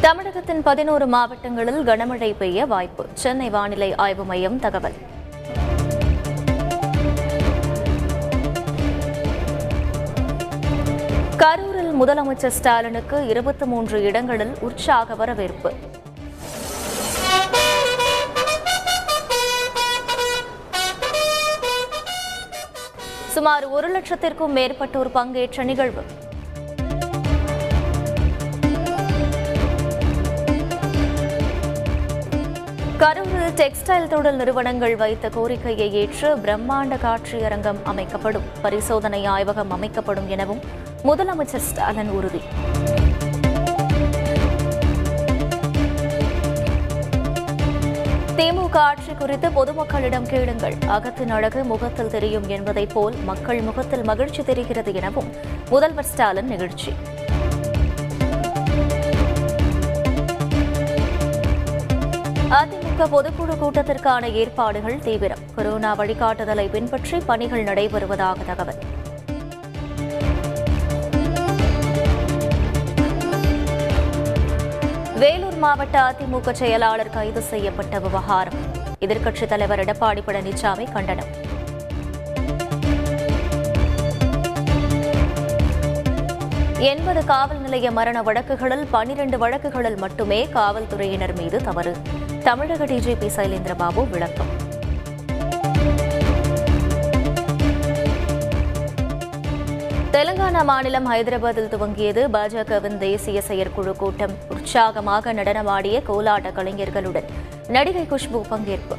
தமிழகத்தின் பதினோரு மாவட்டங்களில் கனமழை பெய்ய வாய்ப்பு. சென்னை வானிலை ஆய்வு மையம் தகவல். கரூரில் முதலமைச்சர் ஸ்டாலினுக்கு இருபத்தி மூன்று இடங்களில் உற்சாக வரவேற்பு. சுமார் ஒரு லட்சத்திற்கும் மேற்பட்டோர் பங்கேற்ற நிகழ்வு. கரூரில் டெக்ஸ்டைல் தொழில் நிறுவனங்கள் வைத்த கோரிக்கையை ஏற்று பிரம்மாண்ட காட்சியரங்கம் அமைக்கப்படும் பரிசோதனை ஆய்வகம் அமைக்கப்படும் எனவும் முதலமைச்சர் ஸ்டாலின் உறுதி. திமுக ஆட்சி குறித்து பொதுமக்களிடம் கேளுங்கள். அகத்தின் அழகு முகத்தில் தெரியும் என்பதைப் போல் மக்கள் முகத்தில் மகிழ்ச்சி தெரிகிறது எனவும் முதல்வர் ஸ்டாலின் நிகழ்ச்சி. அதிமுக பொதுக்குழு கூட்டத்திற்கான ஏற்பாடுகள் தீவிரம். கொரோனா வழிகாட்டுதலை பின்பற்றி பணிகள் நடைபெறுவதாக தகவல். வேலூர் மாவட்ட அதிமுக செயலாளர் கைது செய்யப்பட்ட விவகாரம். எதிர்க்கட்சித் தலைவர் எடப்பாடி பழனிசாமி கண்டனம். எண்பது காவல் நிலைய மரண வழக்குகளில் பனிரெண்டு வழக்குகளில் மட்டுமே காவல்துறையினர் மீது தவறு. தமிழக டிஜிபி சைலேந்திரபாபு விளக்கம். தெலுங்கானா மாநிலம் ஹைதராபாத்தில் துவங்கியது பாஜகவின் தேசிய செயற்குழு கூட்டம். உற்சாகமாக நடனமாடிய கோலாட்ட கலைஞர்களுடன் நடிகை குஷ்பு பங்கேற்பு.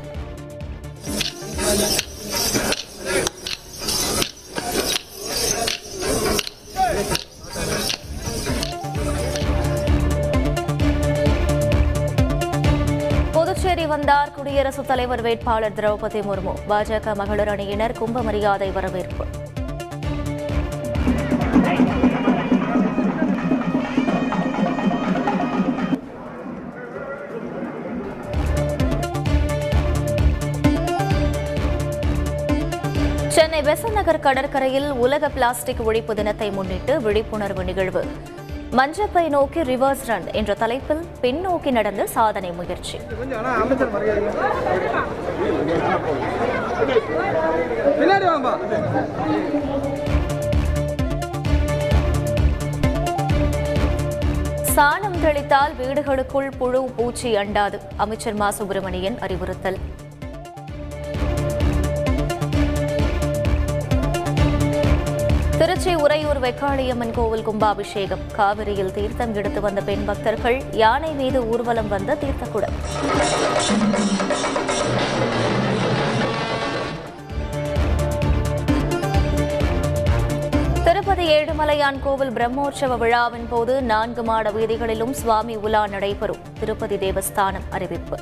குடியரசுத் தலைவர் வேட்பாளர் திரௌபதி முர்மு பாஜக மகளிர் அணியினர் கும்ப மரியாதை வரவேற்பு. சென்னை பெசன் நகர் கடற்கரையில் உலக பிளாஸ்டிக் ஒழிப்பு தினத்தை முன்னிட்டு விழிப்புணர்வு நிகழ்வு. மஞ்சப்பை நோக்கி ரிவர்ஸ் ரன் என்ற தலைப்பில் பின்னோக்கி நடந்த சாதனை முயற்சி. சாணம் தெளித்தால் வீடுகளுக்குள் புழு பூச்சி அண்டாது. அமைச்சர் மா சுப்பிரமணியன் அறிவுறுத்தல். திருச்சி உறையூர் வெக்காளியம்மன் கோவில் கும்பாபிஷேகம். காவிரியில் தீர்த்தம் எடுத்து வந்த பெண் பக்தர்கள் யானை மீது ஊர்வலம் வந்த தீர்த்தக்குடம் திருப்பதி ஏழுமலையான் கோவில் பிரம்மோற்சவ விழாவின் போது நான்கு மாட வீதிகளிலும் சுவாமி உலா நடைபெறும். திருப்பதி தேவஸ்தானம் அறிவிப்பு.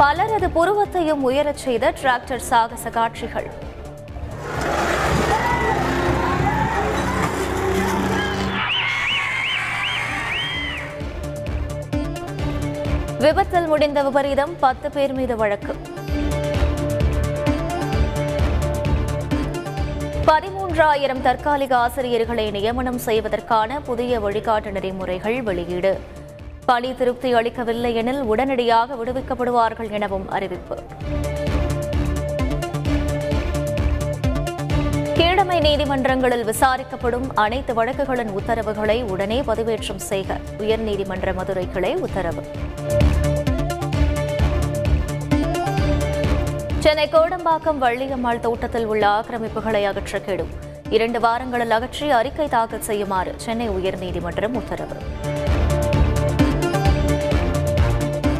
பலரது புருவத்தையும் உயரச் செய்த டிராக்டர் சாகச காட்சிகள். விபத்தில் முடிந்த விபரீதம் பத்து பேர் மீது வழக்கு. பதிமூன்றாயிரம் தற்காலிக ஆசிரியர்களை நியமனம் செய்வதற்கான புதிய வழிகாட்டு நெறிமுறைகள் வெளியீடு. பணி திருப்தி அளிக்கவில்லை எனில் உடனடியாக விடுவிக்கப்படுவார்கள் எனவும் அறிவிப்பு. கீழமை நீதிமன்றங்களில் விசாரிக்கப்படும் அனைத்து வழக்குகளின் உத்தரவுகளை உடனே பதிவேற்றம் செய்க. உயர்நீதிமன்ற மதுரை கிளை உத்தரவு. சென்னை கோடம்பாக்கம் வள்ளியம்மாள் தோட்டத்தில் உள்ள ஆக்கிரமிப்புகளை அகற்ற கெடும். இரண்டு வாரங்களில் அகற்றி அறிக்கை தாக்கல் செய்யுமாறு சென்னை உயர்நீதிமன்றம் உத்தரவு.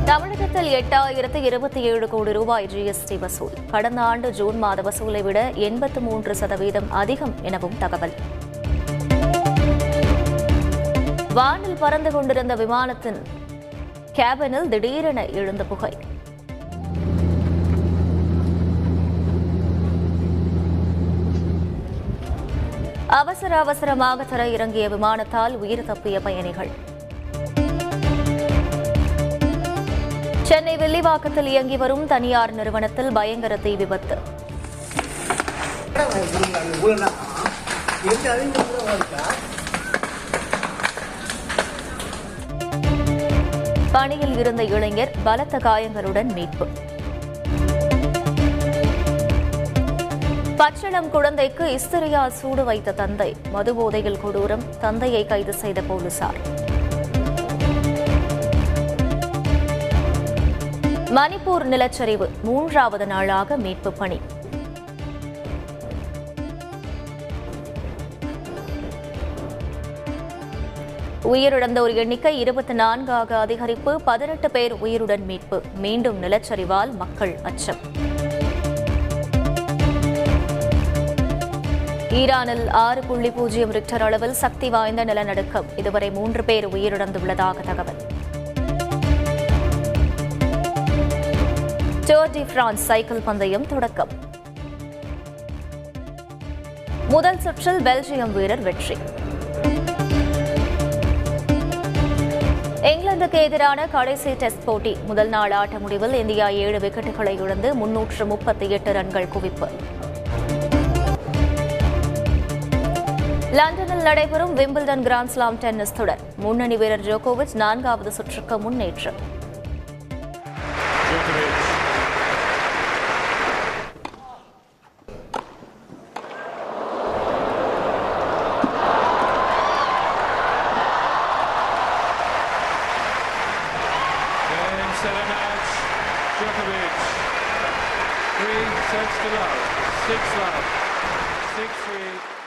தமிழகத்தில் எட்டாயிரத்து இருபத்தி ஏழு கோடி ரூபாய் ஜிஎஸ்டி வசூல். கடந்த ஆண்டு ஜூன் மாத வசூலை விட எண்பத்து மூன்று சதவீதம் அதிகம் எனவும் தகவல். வானில் பறந்து கொண்டிருந்த விமானத்தின் கேபினில் திடீரென எழுந்த புகை. அவசர அவசரமாக தர இறங்கிய விமானத்தால் உயிர் தப்பிய பயணிகள். சென்னை வில்லிவாக்கத்தில் இயங்கி வரும் தனியார் நிறுவனத்தில் பயங்கர தீ விபத்து. பணியில் இருந்த இளைஞர் பலத்த காயங்களுடன் மீட்பு. பச்சளம் குழந்தைக்கு இஸ்திரியா சூடு வைத்த தந்தை. மது போதையில் கொடூரம். தந்தையை கைது செய்த போலீசார். மணிப்பூர் நிலச்சரிவு மூன்றாவது நாளாக மீட்பு பணி. உயிரிழந்தோர் எண்ணிக்கை இருபத்தி நான்காக அதிகரிப்பு பதினெட்டு பேர் உயிருடன் மீட்பு. மீண்டும் நிலச்சரிவால் மக்கள் அச்சம். ஈரானில் ஆறு புள்ளி பூஜ்ஜியம் ரிக்டர் அளவில் சக்தி வாய்ந்த நிலநடுக்கம். இதுவரை மூன்று பேர் உயிரிழந்துள்ளதாக தகவல். டோர் டி பிரான்ஸ் சைக்கிள் பந்தயம் தொடக்கம். முதல் சுற்றில் பெல்ஜியம் வீரர் வெற்றி. இங்கிலாந்துக்கு எதிரான கடைசி டெஸ்ட் போட்டி. முதல் நாள் ஆட்ட முடிவில் இந்தியா ஏழு விக்கெட்டுகளை இழந்து முன்னூற்று முப்பத்தி எட்டு ரன்கள் குவிப்பு. லண்டனில் நடைபெறும் விம்பிள்டன் கிராண்ட்ஸ்லாம் டென்னிஸ் தொடர். முன்னணி வீரர் ஜோகோவிச் நான்காவது சுற்றுக்கு முன்னேற்றம். it up. Six love.